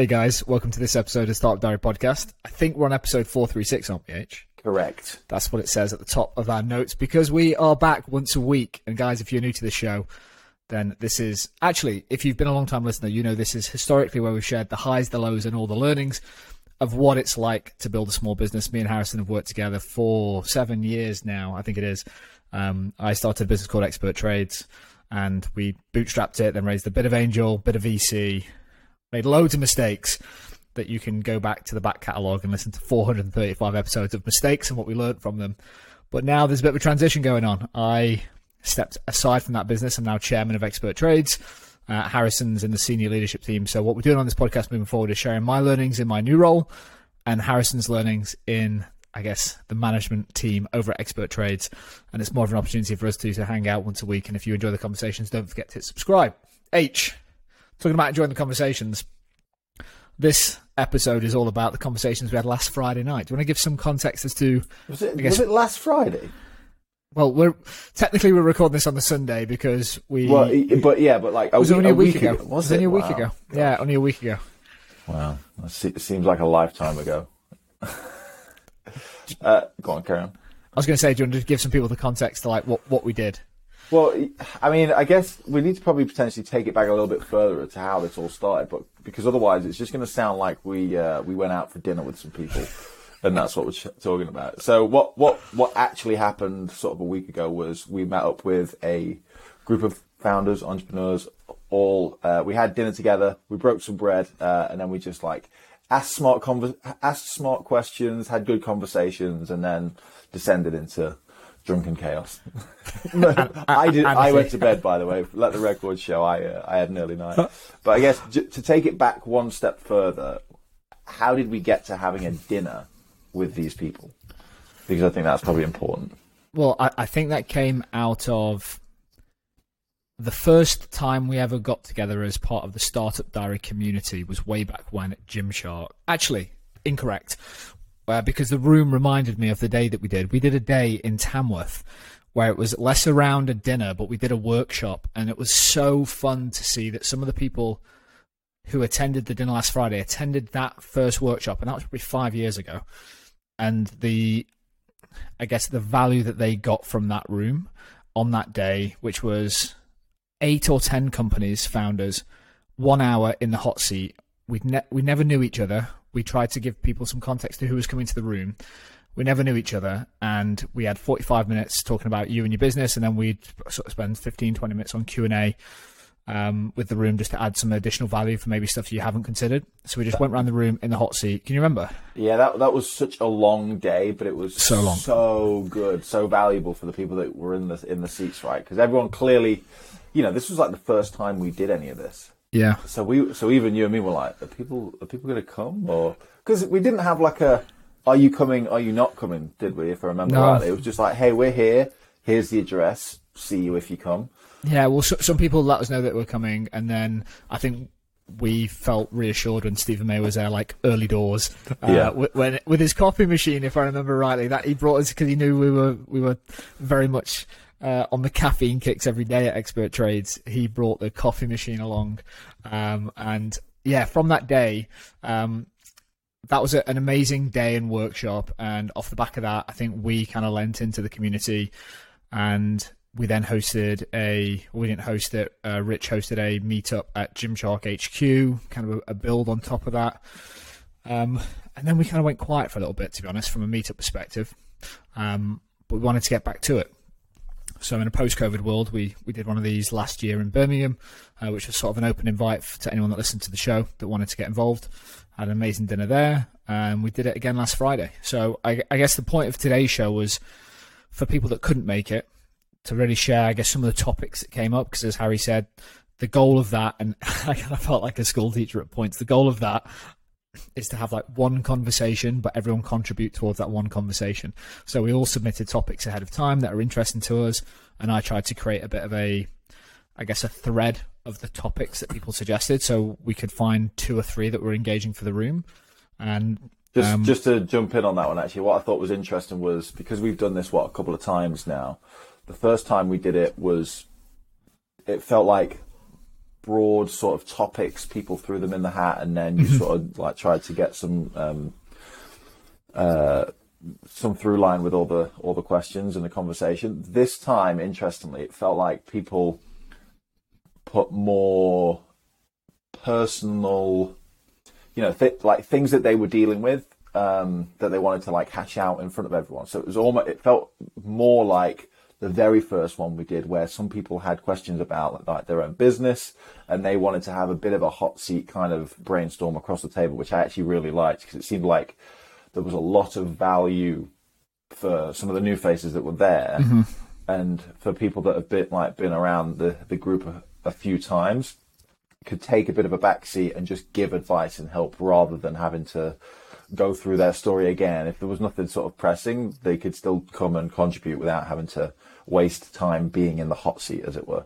Hey guys, welcome to this episode of Startup Diary Podcast. I think we're on episode 436, aren't we, H? Correct. That's what it says at the top of our notes because we are back once a week. And guys, if you're new to the show, then this is actually, if you've been a long time listener, you know this is historically where we've shared the highs, the lows, and all the learnings of what it's like to build a small business. Me and Harrison have worked together for seven years now, I think it is. Um, I started a business called Expert Trades and we bootstrapped it, then raised a bit of angel, bit of VC, made loads of mistakes that you can go back to the back catalogue and listen to 435 episodes of mistakes and what we learned from them. But now there's a bit of a transition going on. I stepped aside from that business. I'm now chairman of Expert Trades. Uh, Harrison's in the senior leadership team. So what we're doing on this podcast moving forward is sharing my learnings in my new role and Harrison's learnings in, I guess, the management team over at Expert Trades. And it's more of an opportunity for us two to hang out once a week. And if you enjoy the conversations, don't forget to hit subscribe. H, talking about enjoying the conversations. This episode is all about the conversations we had last Friday night. Do you want to give some context as to? Was it, guess- was it last Friday? Well, we're technically we're recording this on the Sunday because we. Well, but yeah, but like it was only a week, ago. Was, it was it? only a week Wow. ago. Yeah, only a week ago. Wow, it seems like a lifetime ago. uh, go on, carry on. I was going to say, do you want to give some people the context to like what what we did? Well, I mean, I guess we need to probably potentially take it back a little bit further to how this all started, but because otherwise it's just going to sound like we uh, we went out for dinner with some people, and that's what we're talking about. So what what what actually happened sort of a week ago was we met up with a group of founders, entrepreneurs. All uh, we had dinner together. We broke some bread, uh, and then we just like asked smart conver- asked smart questions, had good conversations, and then descended into drunken chaos. I did. I went to bed, by the way. Let the record show. I uh, I had an early night. But I guess j- to take it back one step further, how did we get to having a dinner with these people? Because I think that's probably important. Well, I, I think that came out of the first time we ever got together as part of the Startup Diary community was way back when at Gymshark. Actually, incorrect, uh, because the room reminded me of the day that we did. We did a day in Tamworth where it was less around a dinner, but we did a workshop, and it was so fun to see that some of the people who attended the dinner last Friday attended that first workshop, and that was probably five years ago. And the I guess the value that they got from that room on that day, which was eight or ten companies, founders, one hour in the hot seat. We ne- we never knew each other. We tried to give people some context to who was coming to the room. We never knew each other, and we had 45 minutes talking about you and your business, and then we'd sort of spend 15, 20 minutes on Q and A um, with the room just to add some additional value for maybe stuff you haven't considered. So we just went around the room in the hot seat. Can you remember? Yeah, that that was such a long day, but it was So long. so good, so valuable for the people that were in the in the seats, right? Because everyone clearly, you know, this was like the first time we did any of this. Yeah. So we, so even you and me were like, are people, are people going to come or? Because we didn't have like a, are you coming? Are you not coming? Did we? If I remember No. rightly, it was just like, hey, we're here. Here's the address. See you if you come. Yeah, well, so, some people let us know that we're coming, and then I think we felt reassured when Stephen May was there, like early doors, uh, Yeah. when with his coffee machine, if I remember rightly, that he brought us because he knew we were we were very much uh, on the caffeine kicks every day at Expert Trades. He brought the coffee machine along, um, and yeah, from that day. Um, that was an amazing day and workshop, and off the back of that, I think we kind of lent into the community, and we then hosted a we didn't host it uh, rich hosted a meetup at gymshark hq kind of a, a build on top of that um, and then we kind of went quiet for a little bit to be honest from a meetup perspective um, but we wanted to get back to it so in a post-covid world we we did one of these last year in birmingham uh, which was sort of an open invite to anyone that listened to the show that wanted to get involved had an amazing dinner there and we did it again last friday so i, I guess the point of today's show was for people that couldn't make it to really share, I guess, some of the topics that came up. Because as Harry said, the goal of that, and I felt like a school teacher at points, the goal of that is to have like one conversation, but everyone contribute towards that one conversation. So we all submitted topics ahead of time that are interesting to us, and I tried to create a bit of a, I guess, a thread of the topics that people suggested, so we could find two or three that were engaging for the room. And Just Um, just to jump in on that one, actually, what I thought was interesting was because we've done this what a couple of times now. The first time we did it was, it felt like broad sort of topics. People threw them in the hat, and then you sort of like tried to get some um, uh, some through line with all the all the questions and the conversation. This time, interestingly, it felt like people put more personal, you know, th- like things that they were dealing with um, that they wanted to like hash out in front of everyone. So it was almost it felt more like the very first one we did, where some people had questions about like their own business and they wanted to have a bit of a hot seat kind of brainstorm across the table, which I actually really liked because it seemed like there was a lot of value for some of the new faces that were there, mm-hmm. and for people that have been like been around the the group a, a few times, could take a bit of a backseat and just give advice and help rather than having to go through their story again. If there was nothing sort of pressing, they could still come and contribute without having to waste time being in the hot seat, as it were.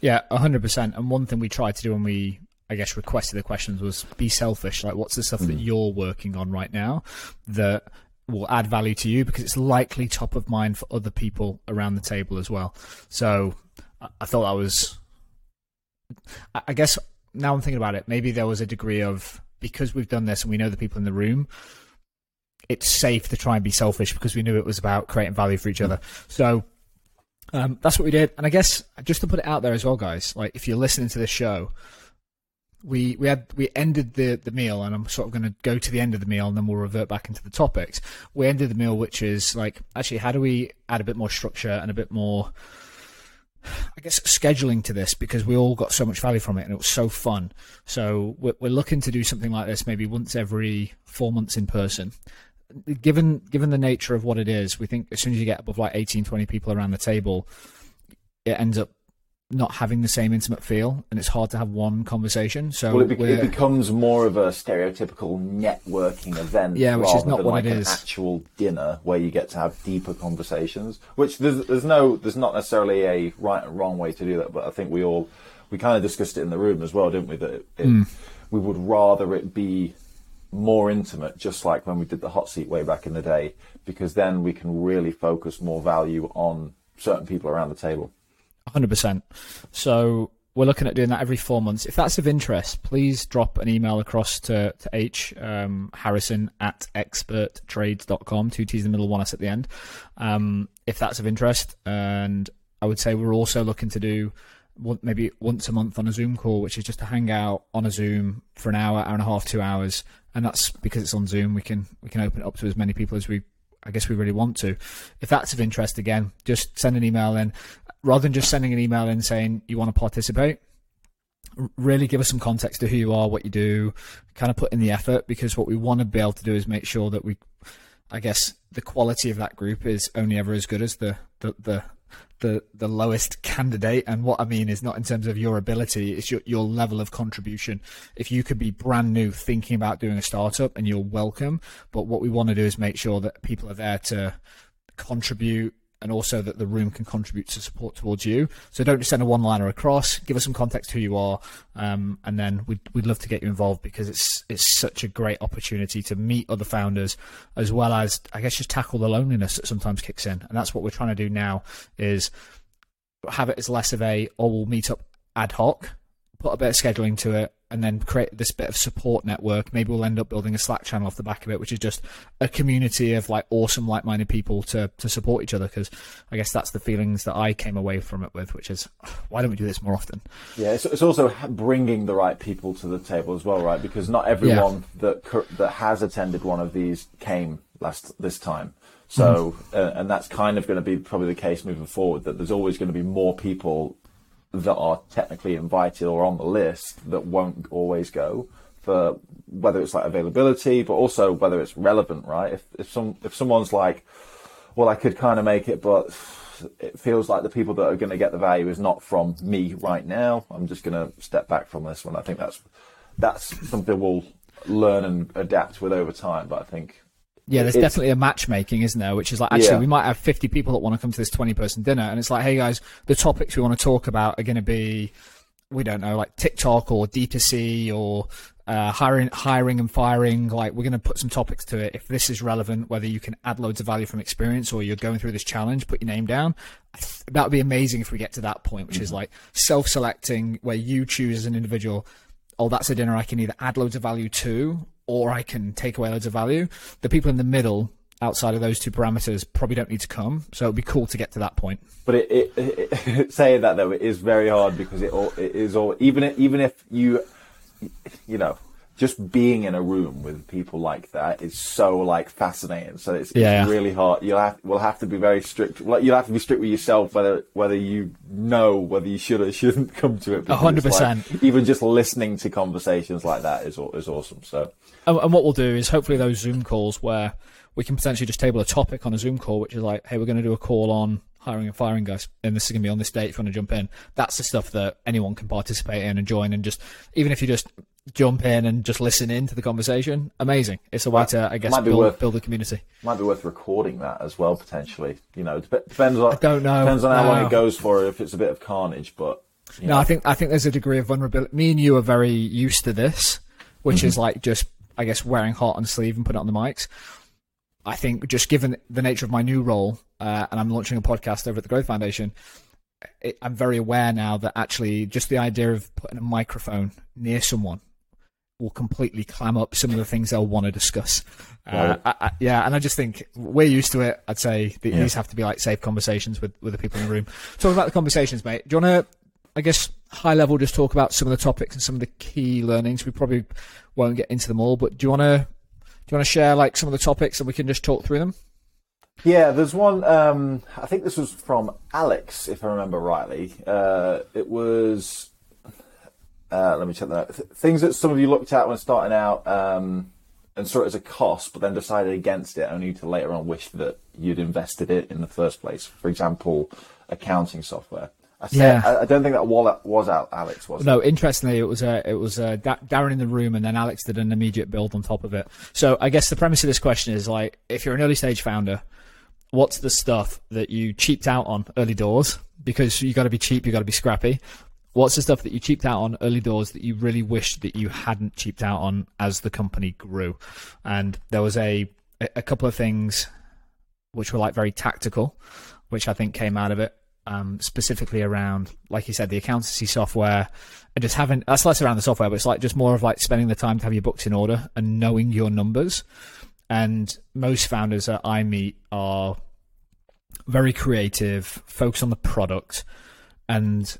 Yeah, hundred percent. And one thing we tried to do when we I guess requested the questions was be selfish. Like, what's the stuff mm. that you're working on right now that will add value to you because it's likely top of mind for other people around the table as well. So I thought that was, I guess now I'm thinking about it, maybe there was a degree of because we've done this and we know the people in the room. It's safe to try and be selfish because we knew it was about creating value for each mm. other. So um, that's what we did. And I guess just to put it out there as well, guys, like if you're listening to this show, we we had we ended the the meal, and I'm sort of going to go to the end of the meal, and then we'll revert back into the topics. We ended the meal, which is like actually, how do we add a bit more structure and a bit more, I guess, scheduling to this because we all got so much value from it, and it was so fun. So we're, we're looking to do something like this maybe once every four months in person. Given given the nature of what it is, we think as soon as you get above like 18, 20 people around the table, it ends up not having the same intimate feel, and it's hard to have one conversation. So well, it, be- it, becomes more of a stereotypical networking event, yeah, which is not what like it is. actual dinner where you get to have deeper conversations. Which there's, there's no, there's not necessarily a right and wrong way to do that, but I think we all we kind of discussed it in the room as well, didn't we? That it, mm. we would rather it be more intimate, just like when we did the hot seat way back in the day, because then we can really focus more value on certain people around the table. 100%. So we're looking at doing that every four months. If that's of interest, please drop an email across to, to H um, Harrison at experttrades.com, two T's in the middle, one S at the end. Um, if that's of interest. And I would say we're also looking to do maybe once a month on a Zoom call, which is just to hang out on a Zoom for an hour, hour and a half, two hours. And that's because it's on Zoom. We can we can open it up to as many people as we I guess we really want to. If that's of interest, again, just send an email in rather than just sending an email in saying you want to participate, really give us some context to who you are, what you do, kind of put in the effort because what we want to be able to do is make sure that we, I guess, the quality of that group is only ever as good as the the the the, the lowest candidate. And what i mean is not in terms of your ability it's your, your level of contribution. If you could be brand new thinking about doing a startup and you're welcome. But what we want to do is make sure that people are there to contribute and also that the room can contribute to support towards you. So don't just send a one-liner across. Give us some context who you are, um, and then we'd we'd love to get you involved because it's it's such a great opportunity to meet other founders, as well as I guess just tackle the loneliness that sometimes kicks in, and that's what we're trying to do now is have it as less of a oh we'll meet up ad hoc, put a bit of scheduling to it, and then create this bit of support network. Maybe we'll end up building a Slack channel off the back of it, which is just a community of like awesome, like-minded people to to support each other. Because I guess that's the feelings that I came away from it with, which is why don't we do this more often? Yeah, it's, it's also bringing the right people to the table as well, right? Because not everyone yeah. that that has attended one of these came last this time. So, mm-hmm. uh, and that's kind of going to be probably the case moving forward. That there's always going to be more people that are technically invited or on the list that won't always go for whether it's like availability, but also whether it's relevant, right? If if some if someone's like, well, I could kind of make it, but it feels like the people that are going to get the value is not from me right now. I'm just going to step back from this one. I think that's that's something we'll learn and adapt with over time. But I think yeah, there's definitely a matchmaking, isn't there? Which is like, actually, yeah. we might have 50 people that want to come to this 20 person dinner. And it's like, hey guys, the topics we want to talk about are going to be, we don't know, like TikTok or D2C or uh, hiring, hiring and firing. Like we're going to put some topics to it. If this is relevant, whether you can add loads of value from experience or you're going through this challenge, put your name down. That would be amazing if we get to that point, which mm-hmm. is like self-selecting, where you choose as an individual. Oh, that's a dinner I can either add loads of value to, or I can take away loads of value. The people in the middle outside of those two parameters probably don't need to come. So it'd be cool to get to that point. But it, it, it, saying that though, it is very hard because it, all, it is all even even if you you know just being in a room with people like that is so like fascinating. So it's, yeah, it's really hard. You'll have will have to be very strict. Like you'll have to be strict with yourself whether whether you know whether you should or shouldn't come to it. hundred percent. Like, even just listening to conversations like that is is awesome. So and, and what we'll do is hopefully those Zoom calls where we can potentially just table a topic on a Zoom call, which is like, hey, we're going to do a call on hiring and firing guys, and this is going to be on this date if you want to jump in. That's the stuff that anyone can participate in and join, and just even if you just jump in and just listen in to the conversation, amazing. It's a way to, I guess, build, worth, build a community. Might be worth recording that as well potentially. You know, it depends on. I don't know. Depends on how long it goes for. If it's a bit of carnage, but. No, know. I think I think there's a degree of vulnerability. Me and you are very used to this, which mm-hmm. is like just I guess wearing heart on sleeve and putting it on the mics. I think just given the nature of my new role, uh, and I'm launching a podcast over at the Growth Foundation, it, I'm very aware now that actually just the idea of putting a microphone near someone will completely clam up some of the things they'll want to discuss. Uh, I, I, yeah, and I just think we're used to it. I'd say yeah. these have to be like safe conversations with, with the people in the room. Talk about the conversations, mate. Do you want to, I guess, high level, just talk about some of the topics and some of the key learnings? We probably won't get into them all, but do you want to do you want to share like some of the topics and we can just talk through them? Yeah, there's one. Um, I think this was from Alex, if I remember rightly. Uh, it was. Uh, let me check that. Th- things that some of you looked at when starting out um, and saw it as a cost, but then decided against it, only to later on wish that you'd invested it in the first place. For example, accounting software. I said, yeah. I, I, don't think that wallet was out Alex was. No, interestingly, it was uh, it was uh, Darren in the room, and then Alex did an immediate build on top of it. So I guess the premise of this question is like, if you're an early stage founder, what's the stuff that you cheaped out on early doors because you got to be cheap, you got to be scrappy. What's the stuff that you cheaped out on early doors that you really wish that you hadn't cheaped out on as the company grew? And there was a a couple of things which were like very tactical, which I think came out of it um, specifically around, like you said, the accountancy software, and just having that's less around the software, but it's like just more of like spending the time to have your books in order and knowing your numbers. And most founders that I meet are very creative, focus on the product, and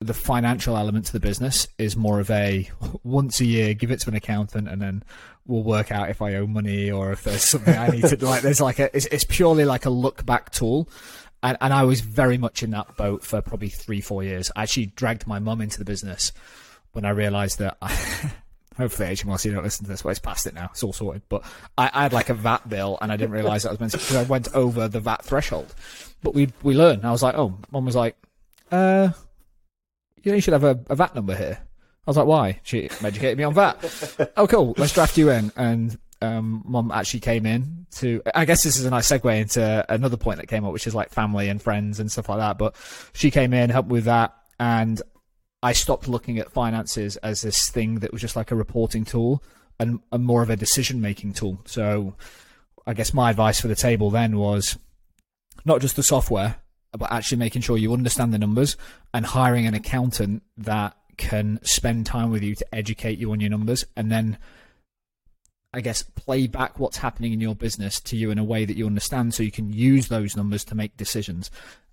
the financial element to the business is more of a once a year give it to an accountant and then we'll work out if I owe money or if there's something I need to do. Like there's like a it's, it's purely like a look back tool and, and I was very much in that boat for probably three, four years. I actually dragged my mum into the business when I realised that. I, hopefully, HMRC don't listen to this, but it's past it now. It's all sorted. But I, I had like a VAT bill, and I didn't realise that I was meant to because I went over the VAT threshold. But we we learned. I was like, oh, mum was like, uh, you should have a, a VAT number here. I was like, why? She educated me on VAT. oh, cool. Let's draft you in. And um, mum actually came in to. I guess this is a nice segue into another point that came up, which is like family and friends and stuff like that. But she came in, helped with that, and I stopped looking at finances as this thing that was just like a reporting tool and, and more of a decision making tool. So, I guess my advice for the table then was not just the software, but actually making sure you understand the numbers and hiring an accountant that can spend time with you to educate you on your numbers and then I guess, play back what's happening in your business to you in a way that you understand so you can use those numbers to make decisions.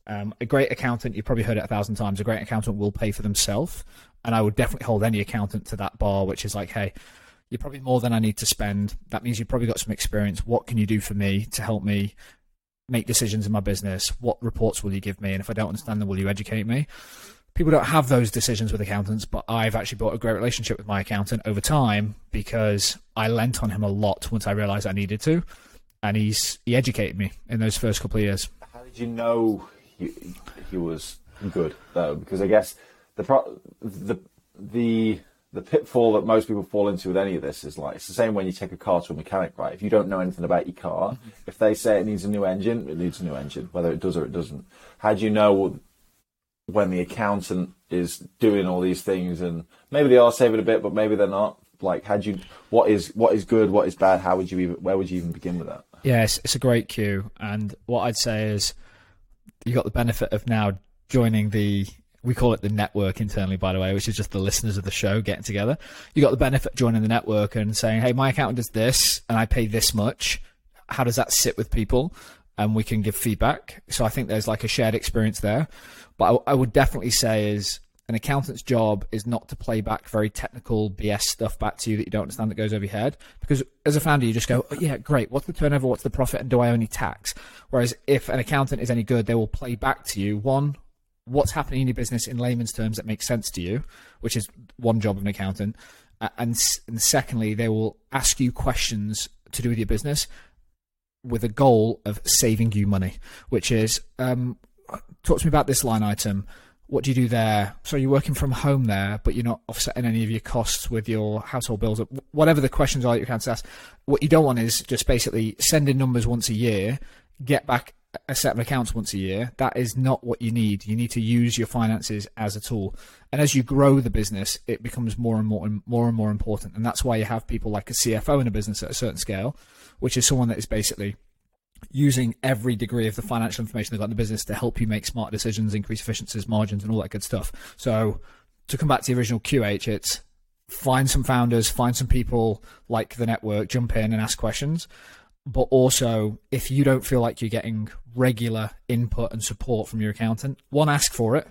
Um, a great accountant, you've probably heard it a thousand times, a great accountant will pay for themselves. And I would definitely hold any accountant to that bar, which is like, hey, you're probably more than I need to spend. That means you've probably got some experience. What can you do for me to help me make decisions in my business? What reports will you give me? And if I don't understand them, will you educate me? people don't have those decisions with accountants, but I've actually built a great relationship with my accountant over time because I lent on him a lot once I realized I needed to, and he's he educated me in those first couple of years. How did you know he, he was good though? Because I guess the pro, the the the pitfall that most people fall into with any of this is like it's the same when you take a car to a mechanic, right? If you don't know anything about your car, mm-hmm. if they say it needs a new engine, it needs a new engine, whether it does or it doesn't. How do you know when the accountant is doing all these things and maybe they are saving a bit, but maybe they're not. like how do you what is what is good, what is bad? How would you even where would you even begin with that? Yes, it's a great cue, and what I'd say is you got the benefit of now joining the we call it the network internally, by the way, which is just the listeners of the show getting together. You got the benefit joining the network and saying, "Hey, my accountant does this, and I pay this much. How does that sit with people?" And we can give feedback. So I think there's like a shared experience there. But I, I would definitely say is an accountant's job is not to play back very technical BS stuff back to you that you don't understand that goes over your head. Because as a founder, you just go, oh, yeah, great. What's the turnover? What's the profit? And do I any tax? Whereas if an accountant is any good, they will play back to you one, what's happening in your business in layman's terms that makes sense to you, which is one job of an accountant. And, and secondly, they will ask you questions to do with your business with a goal of saving you money, which is um, talk to me about this line item. What do you do there? So you're working from home there, but you're not offsetting any of your costs with your household bills, whatever the questions are that you can't ask. What you don't want is just basically send in numbers once a year, get back a set of accounts once a year. That is not what you need. You need to use your finances as a tool. And as you grow the business, it becomes more and more and more and more important. And that's why you have people like a CFO in a business at a certain scale, which is someone that is basically using every degree of the financial information they've got in the business to help you make smart decisions, increase efficiencies, margins, and all that good stuff. So to come back to the original QH, it's find some founders, find some people like the network, jump in and ask questions. But also, if you don't feel like you're getting regular input and support from your accountant, one, ask for it.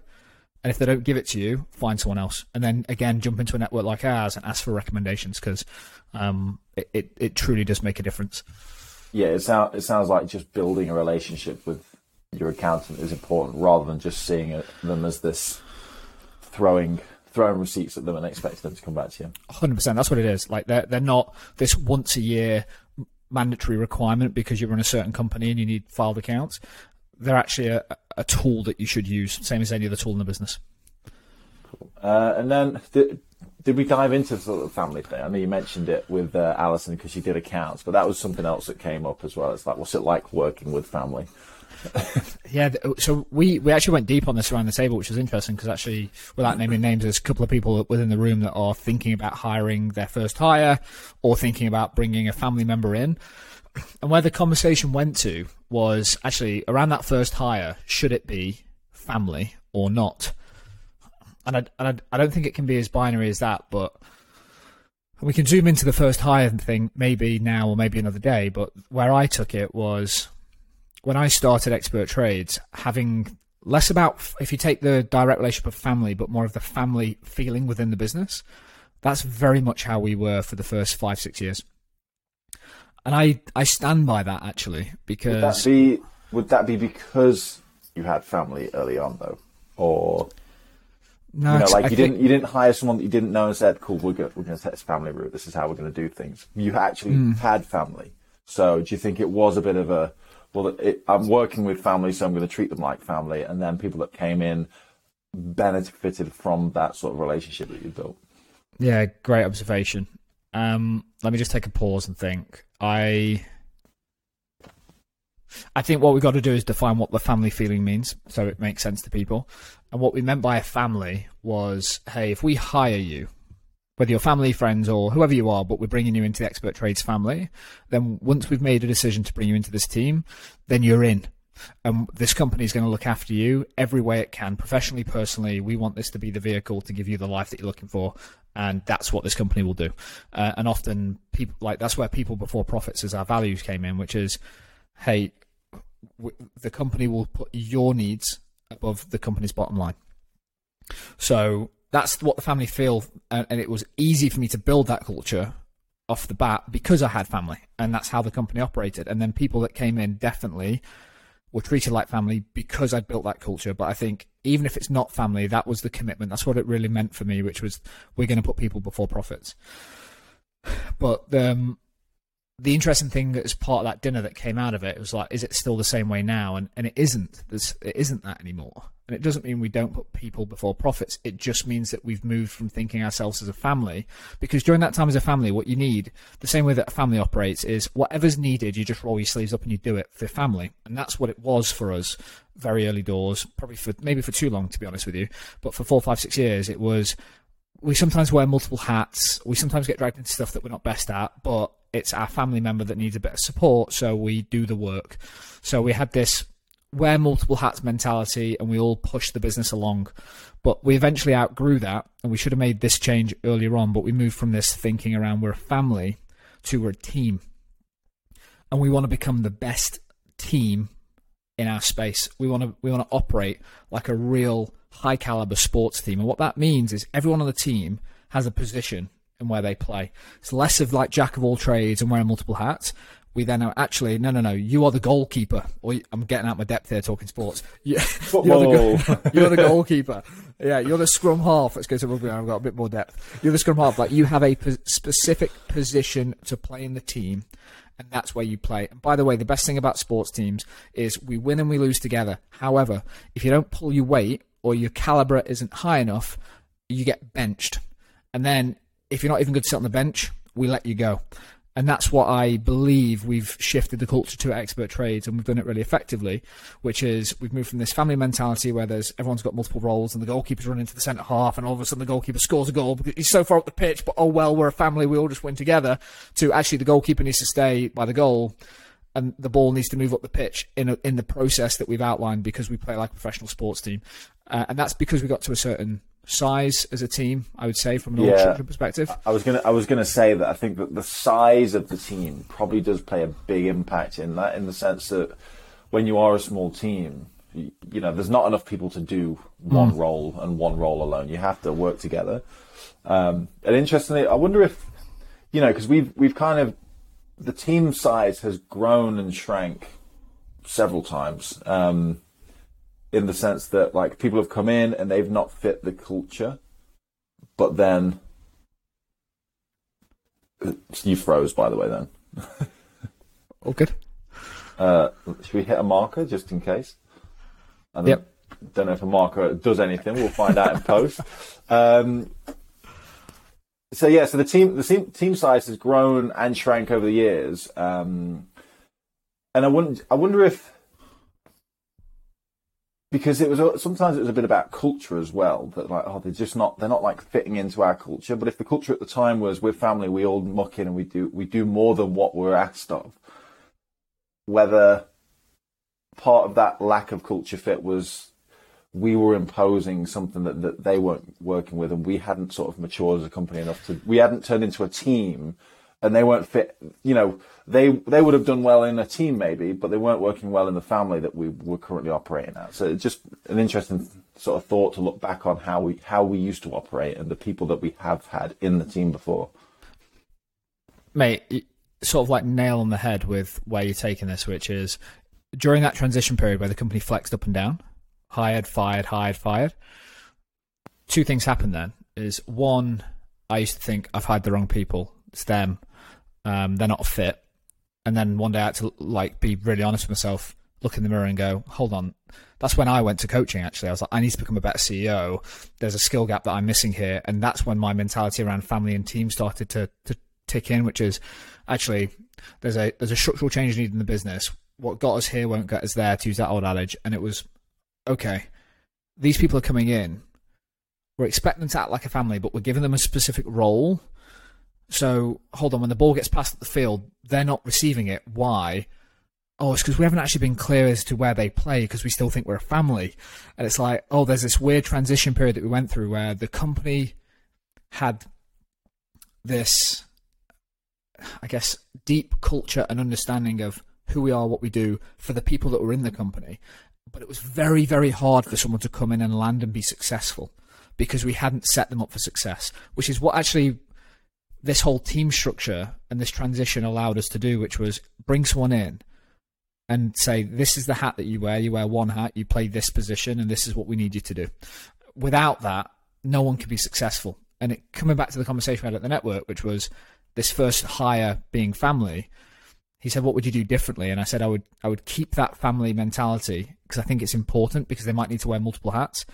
And if they don't give it to you, find someone else. And then again, jump into a network like ours and ask for recommendations because um, it, it, it truly does make a difference yeah, it sounds it sounds like just building a relationship with your accountant is important rather than just seeing it, them as this throwing throwing receipts at them and expecting them to come back to you. Hundred percent. That's what it is. Like they're they're not this once a year mandatory requirement because you run a certain company and you need filed accounts. They're actually a, a tool that you should use, same as any other tool in the business. Cool. Uh, and then did we dive into sort of the family thing? I know you mentioned it with uh, Alison because she did accounts, but that was something else that came up as well. It's like, what's it like working with family? yeah, so we, we actually went deep on this around the table, which was interesting because actually, without naming names, there's a couple of people within the room that are thinking about hiring their first hire or thinking about bringing a family member in. And where the conversation went to was actually around that first hire, should it be family or not? and I, and I, I don't think it can be as binary as that, but we can zoom into the first hire thing maybe now or maybe another day. But where I took it was when I started Expert Trades, having less about if you take the direct relationship of family, but more of the family feeling within the business. That's very much how we were for the first five six years, and I I stand by that actually because would that be would that be because you had family early on though, or no, you know, like I you think... didn't you didn't hire someone that you didn't know and said, "Cool, we're going we're going to take this family route. This is how we're going to do things." You actually mm. had family, so do you think it was a bit of a well? It, I'm working with family, so I'm going to treat them like family, and then people that came in benefited from that sort of relationship that you built. Yeah, great observation. Um, let me just take a pause and think. I I think what we've got to do is define what the family feeling means so it makes sense to people. And what we meant by a family was hey, if we hire you, whether you're family, friends, or whoever you are, but we're bringing you into the expert trades family, then once we've made a decision to bring you into this team, then you're in. And this company is going to look after you every way it can, professionally, personally. We want this to be the vehicle to give you the life that you're looking for, and that's what this company will do. Uh, and often, people like that's where people before profits as our values came in, which is, hey, the company will put your needs above the company's bottom line. So that's what the family feel, and, and, it was easy for me to build that culture off the bat because I had family, and that's how the company operated. And then people that came in definitely were treated like family because I built that culture. But I think even if it's not family, that was the commitment. That's what it really meant for me, which was we're going to put people before profits. But um, the interesting thing as part of that dinner that came out of it, it was like, is it still the same way now? And and it isn't. There's, it isn't that anymore. And it doesn't mean we don't put people before profits. It just means that we've moved from thinking ourselves as a family. Because during that time as a family, what you need, the same way that a family operates, is whatever's needed, you just roll your sleeves up and you do it for family. And that's what it was for us very early doors, probably for maybe for too long, to be honest with you. But for four, five, six years, it was we sometimes wear multiple hats. We sometimes get dragged into stuff that we're not best at, but it's our family member that needs a bit of support, so we do the work. So we had this wear multiple hats mentality and we all pushed the business along. But we eventually outgrew that and we should have made this change earlier on, but we moved from this thinking around we're a family to we're a team. And we want to become the best team in our space. We want to we want to operate like a real high caliber sports team. And what that means is everyone on the team has a position in where they play. It's less of like jack of all trades and wearing multiple hats. We then are actually no no no you are the goalkeeper or I'm getting out my depth here talking sports. You, you're, the, you're the goalkeeper. Yeah, you're the scrum half. Let's go to rugby. I've got a bit more depth. You're the scrum half. Like you have a p- specific position to play in the team, and that's where you play. And by the way, the best thing about sports teams is we win and we lose together. However, if you don't pull your weight or your caliber isn't high enough, you get benched. And then if you're not even good to sit on the bench, we let you go. And that's what I believe we've shifted the culture to expert trades, and we've done it really effectively. Which is we've moved from this family mentality where there's everyone's got multiple roles, and the goalkeeper's running into the centre half, and all of a sudden the goalkeeper scores a goal because he's so far up the pitch. But oh well, we're a family, we all just win together. To actually the goalkeeper needs to stay by the goal, and the ball needs to move up the pitch in a, in the process that we've outlined because we play like a professional sports team, uh, and that's because we got to a certain size as a team. I would say from an Yeah. perspective. I was gonna I was gonna say that I think that the size of the team probably does play a big impact in that, in the sense that when you are a small team, you, you know, there's not enough people to do one role and one role alone. You have to work together. Um, and interestingly, I wonder if you know because we've we've kind of the team size has grown and shrank several times. Um, in the sense that like people have come in and they've not fit the culture, but then you froze by the way. Then All good. uh, should we hit a marker just in case? I don't, Yep. don't know if a marker does anything. We'll find out in post. Um, so yeah, so the team the team, team size has grown and shrank over the years, um, and I wonder I wonder if because it was sometimes it was a bit about culture as well that like oh they're just not they're not like fitting into our culture. But if the culture at the time was we're family we all muck in and we do we do more than what we're asked of. Whether part of that lack of culture fit was we were imposing something that, that they weren't working with and we hadn't sort of matured as a company enough to we hadn't turned into a team and they weren't fit you know they they would have done well in a team maybe but they weren't working well in the family that we were currently operating at so it's just an interesting sort of thought to look back on how we how we used to operate and the people that we have had in the team before mate, sort of like nail on the head with where you're taking this, which is during that transition period where the company flexed up and down, hired, fired, hired, fired. Two things happened then. Is one, I used to think I've hired the wrong people. It's them. Um, they're not fit. And then one day I had to like be really honest with myself, look in the mirror and go, hold on. That's when I went to coaching. Actually, I was like, I need to become a better CEO. There's a skill gap that I'm missing here, and that's when my mentality around family and team started to to tick in, which is actually there's a there's a structural change needed in the business. What got us here won't get us there, to use that old adage. And it was okay. These people are coming in. We're expecting them to act like a family, but we're giving them a specific role. So hold on, when the ball gets passed at the field, they're not receiving it. Why? Oh, it's because we haven't actually been clear as to where they play because we still think we're a family. And it's like, oh, there's this weird transition period that we went through where the company had this I guess, deep culture and understanding of who we are, what we do for the people that were in the company. But it was very, very hard for someone to come in and land and be successful because we hadn't set them up for success, which is what actually this whole team structure and this transition allowed us to do, which was bring someone in and say, this is the hat that you wear. You wear one hat, you play this position, and this is what we need you to do. Without that, no one can be successful. And it coming back to the conversation we had at the network, which was this first hire being family, he said, "What would you do differently?" And I said, "I would I would keep that family mentality because I think it's important because they might need to wear multiple hats,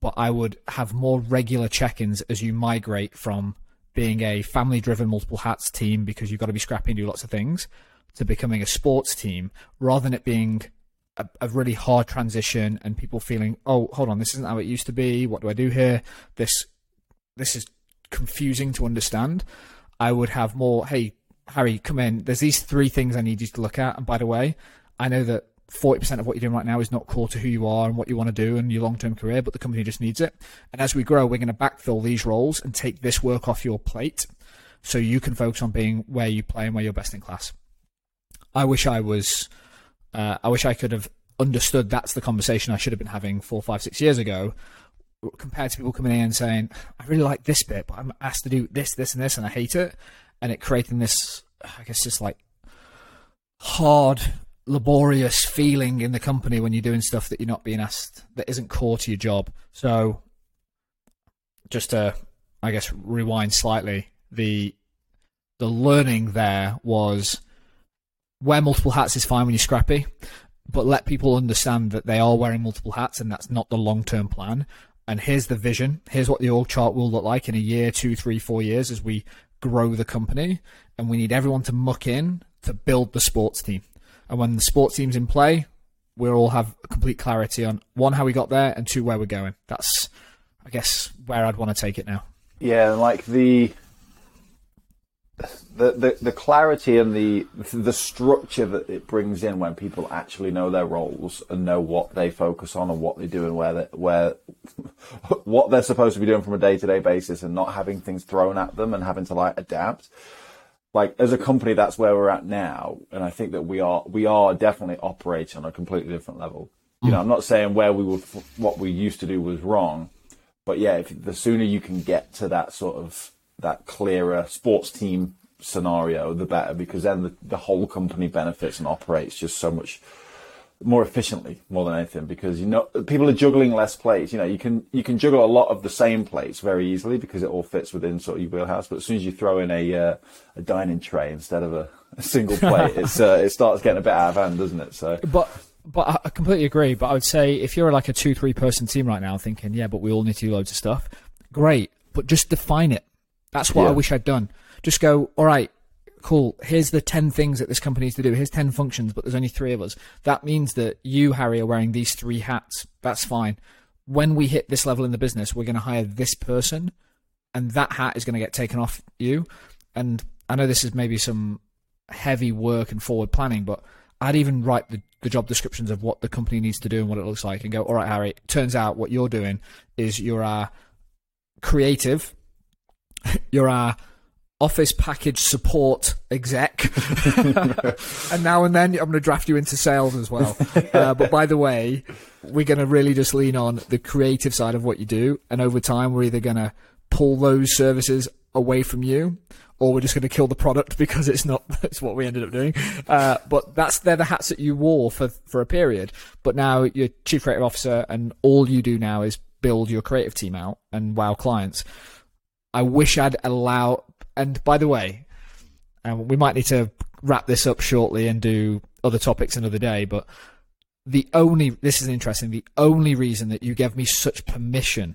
but I would have more regular check-ins as you migrate from being a family-driven multiple hats team because you've got to be scrappy and do lots of things to becoming a sports team rather than it being." A, a really hard transition and people feeling, oh, hold on, this isn't how it used to be. What do I do here? This this is confusing to understand. I would have more, hey, Harry, come in. There's these three things I need you to look at. And by the way, I know that 40% of what you're doing right now is not core to who you are and what you want to do and your long term career, but the company just needs it. And as we grow, we're going to backfill these roles and take this work off your plate so you can focus on being where you play and where you're best in class. I wish I was, uh, I wish I could have understood that's the conversation I should have been having four, five, six years ago compared to people coming in and saying, I really like this bit, but I'm asked to do this, this, and this, and I hate it. And it creating this, I guess, this like hard laborious feeling in the company when you're doing stuff that you're not being asked that isn't core to your job. So, just to, I guess, rewind slightly, the the learning there was wear multiple hats is fine when you're scrappy, but let people understand that they are wearing multiple hats and that's not the long term plan. And here's the vision. Here's what the org chart will look like in a year, two, three, four years as we grow the company. And we need everyone to muck in to build the sports team. And when the sports team's in play, we'll all have complete clarity on one, how we got there, and two, where we're going. That's, I guess, where I'd want to take it now. Yeah, like the the, the, the clarity and the the structure that it brings in when people actually know their roles and know what they focus on and what they do and where they, where what they're supposed to be doing from a day to day basis and not having things thrown at them and having to like adapt like as a company, that's where we're at now, and I think that we are we are definitely operating on a completely different level. You know, hmm. I'm not saying where we were what we used to do was wrong, but yeah, if the sooner you can get to that sort of that clearer sports team scenario, the better, because then the, the whole company benefits and operates just so much more efficiently more than anything because you know people are juggling less plates you know you can you can juggle a lot of the same plates very easily because it all fits within sort of your wheelhouse but as soon as you throw in a uh, a dining tray instead of a, a single plate it's uh, it starts getting a bit out of hand doesn't it so but but I completely agree. But I would say if you're like a two, three person team right now, thinking, yeah, but we all need to do loads of stuff. Great, but just define it. That's what yeah. I wish I'd done. Just go, all right, cool, here's the 10 things that this company needs to do. Here's 10 functions, but there's only three of us. That means that you, Harry, are wearing these three hats. That's fine. When we hit this level in the business, we're going to hire this person, and that hat is going to get taken off you. And I know this is maybe some heavy work and forward planning, but I'd even write the, the job descriptions of what the company needs to do and what it looks like and go, all right, Harry, turns out what you're doing is you're a creative, you're a office package support exec. and now and then I'm going to draft you into sales as well. Uh, but by the way, we're going to really just lean on the creative side of what you do. And over time, we're either going to pull those services away from you or we're just going to kill the product because it's not that's what we ended up doing uh, but that's they're the hats that you wore for for a period but now you're chief creative officer and all you do now is build your creative team out and wow clients i wish i'd allow and by the way, um, we might need to wrap this up shortly and do other topics another day, but the only this is interesting the only reason that you gave me such permission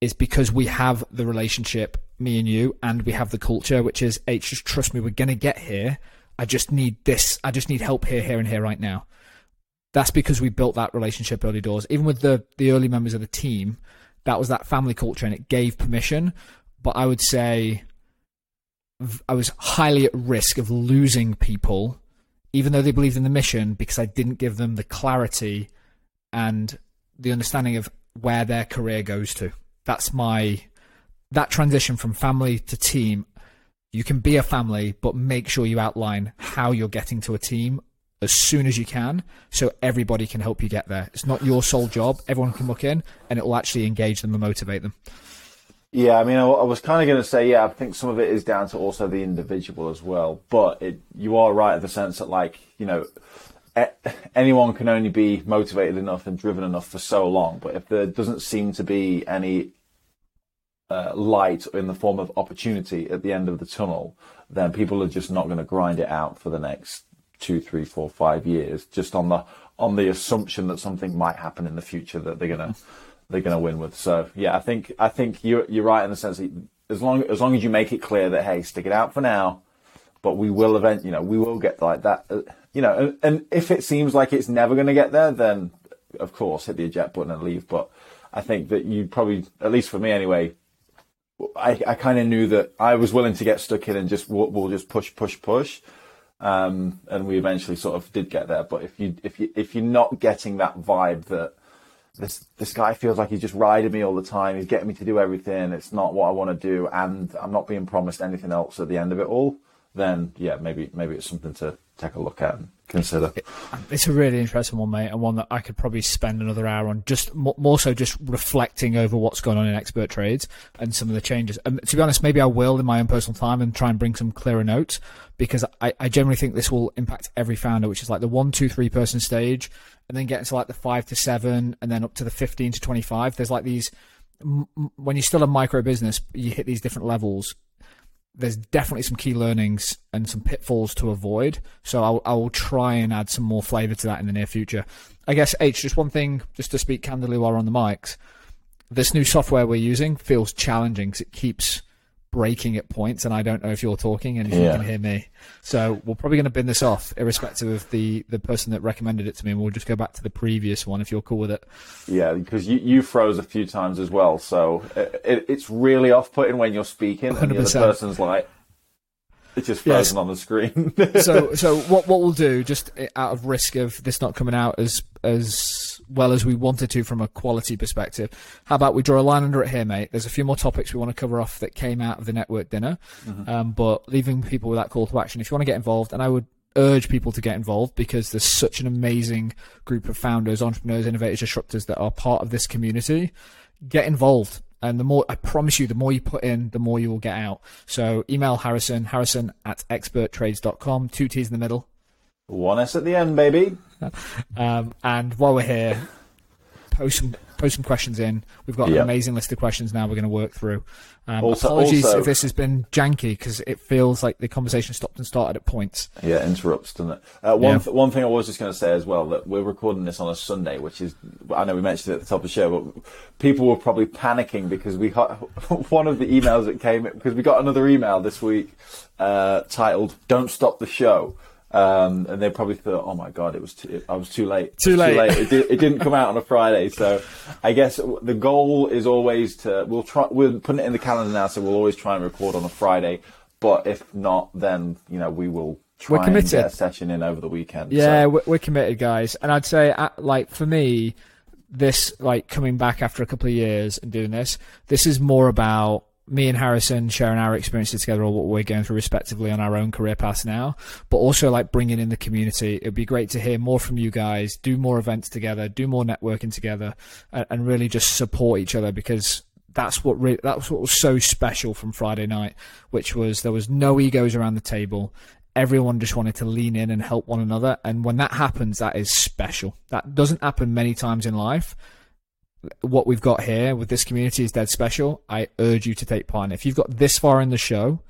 is because we have the relationship me and you and we have the culture which is h just trust me we're going to get here. I just need this i just need help here here and here right now. That's because we built that relationship early doors. Even with the the early members of the team that was that family culture and it gave permission but I would say I was highly at risk of losing people, even though they believed in the mission, because I didn't give them the clarity and the understanding of where their career goes to. That's my that transition from family to team. You can be a family, but make sure you outline how you're getting to a team as soon as you can so everybody can help you get there. It's not your sole job. Everyone can look in and it will actually engage them and motivate them. Yeah, I mean, I, I was kind of going to say, yeah, I think some of it is down to also the individual as well. But it, you are right in the sense that, like, you know, anyone can only be motivated enough and driven enough for so long. But if there doesn't seem to be any uh, light in the form of opportunity at the end of the tunnel, then people are just not going to grind it out for the next two, three, four, five years, just on the on the assumption that something might happen in the future that they're going to they're going to win with. So yeah, I think I think you're you're right in the sense that as long as long as you make it clear that hey, stick it out for now, but we will event, you know, we will get like that, uh, you know, and, and if it seems like it's never going to get there, then of course hit the eject button and leave. But I think that you probably, at least for me anyway, I, I kind of knew that I was willing to get stuck in and just we'll, we'll just push, push, push, um, and we eventually sort of did get there. But if you if you if you're not getting that vibe that this this guy feels like he's just riding me all the time, he's getting me to do everything. It's not what I want to do, and I'm not being promised anything else at the end of it all. Then yeah, maybe maybe it's something to take a look at and consider. It's a really interesting one, mate, and one that I could probably spend another hour on. Just more so, just reflecting over what's going on in expert trades and some of the changes. And to be honest, maybe I will in my own personal time and try and bring some clearer notes because I, I generally think this will impact every founder, which is like the one, two, three person stage, and then get into like the five to seven, and then up to the fifteen to twenty five. There's like these when you're still a micro business, you hit these different levels there's definitely some key learnings and some pitfalls to avoid. So I'll, I'll try and add some more flavour to that in the near future. I guess H, just one thing, just to speak candidly while we're on the mics. This new software we're using feels challenging because it keeps breaking at points, and I don't know if you're talking and if yeah. you can hear me. So we're probably going to bin this off, irrespective of the the person that recommended it to me, and we'll just go back to the previous one if you're cool with it. Yeah, because you, you froze a few times as well, so it, it, it's really off putting when you're speaking, 100%. and the other person's like, it's just frozen yes. on the screen. so, so what what we'll do, just uh, out of risk of this not coming out as as well as we wanted to from a quality perspective, how about we draw a line under it here, mate? There's a few more topics we want to cover off that came out of the network dinner, mm-hmm. um, but leaving people with that call to action. If you want to get involved, and I would urge people to get involved because there's such an amazing group of founders, entrepreneurs, innovators, disruptors that are part of this community. Get involved and the more, I promise you, the more you put in, the more you will get out. So email Harrison, harrison at experttrades.com, two T's in the middle. One S at the end, baby. um, and while we're here, post some post some questions in. We've got an amazing list of questions now we're going to work through. Um, also, apologies also, if this has been janky because it feels like the conversation stopped and started at points. Yeah, interrupts, doesn't it? Uh, one yeah. th- one thing I was just going to say as well that we're recording this on a Sunday, which is I know we mentioned it at the top of the show, but people were probably panicking because we got one of the emails that came because we got another email this week uh, titled "Don't Stop the Show." Um, and they probably thought, "Oh my god, it was too, I was too late. Too late. Too late. It, did, it, didn't come out on a Friday." So, I guess the goal is always to we'll try. We're putting it in the calendar now, so we'll always try and record on a Friday. But if not, then you know we will try we're committed. and get a session in over the weekend. Yeah, so. we're committed, guys. And I'd say, like for me, this like coming back after a couple of years and doing this, this is more about me and Harrison sharing our experiences together or what we're going through respectively on our own career paths now, but also like bringing in the community. It'd be great to hear more from you guys, do more events together, do more networking together, and, and really just support each other because that's what re- that's what was so special from Friday night, which was there was no egos around the table. Everyone just wanted to lean in and help one another, and when that happens, that is special. That doesn't happen many times in life what we've got here with this community is dead special. I urge you to take part in it. If you've got this far in the show,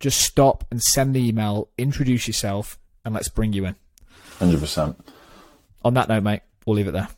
just stop and send the email, introduce yourself, and let's bring you in. 100%. On that note, mate, we'll leave it there.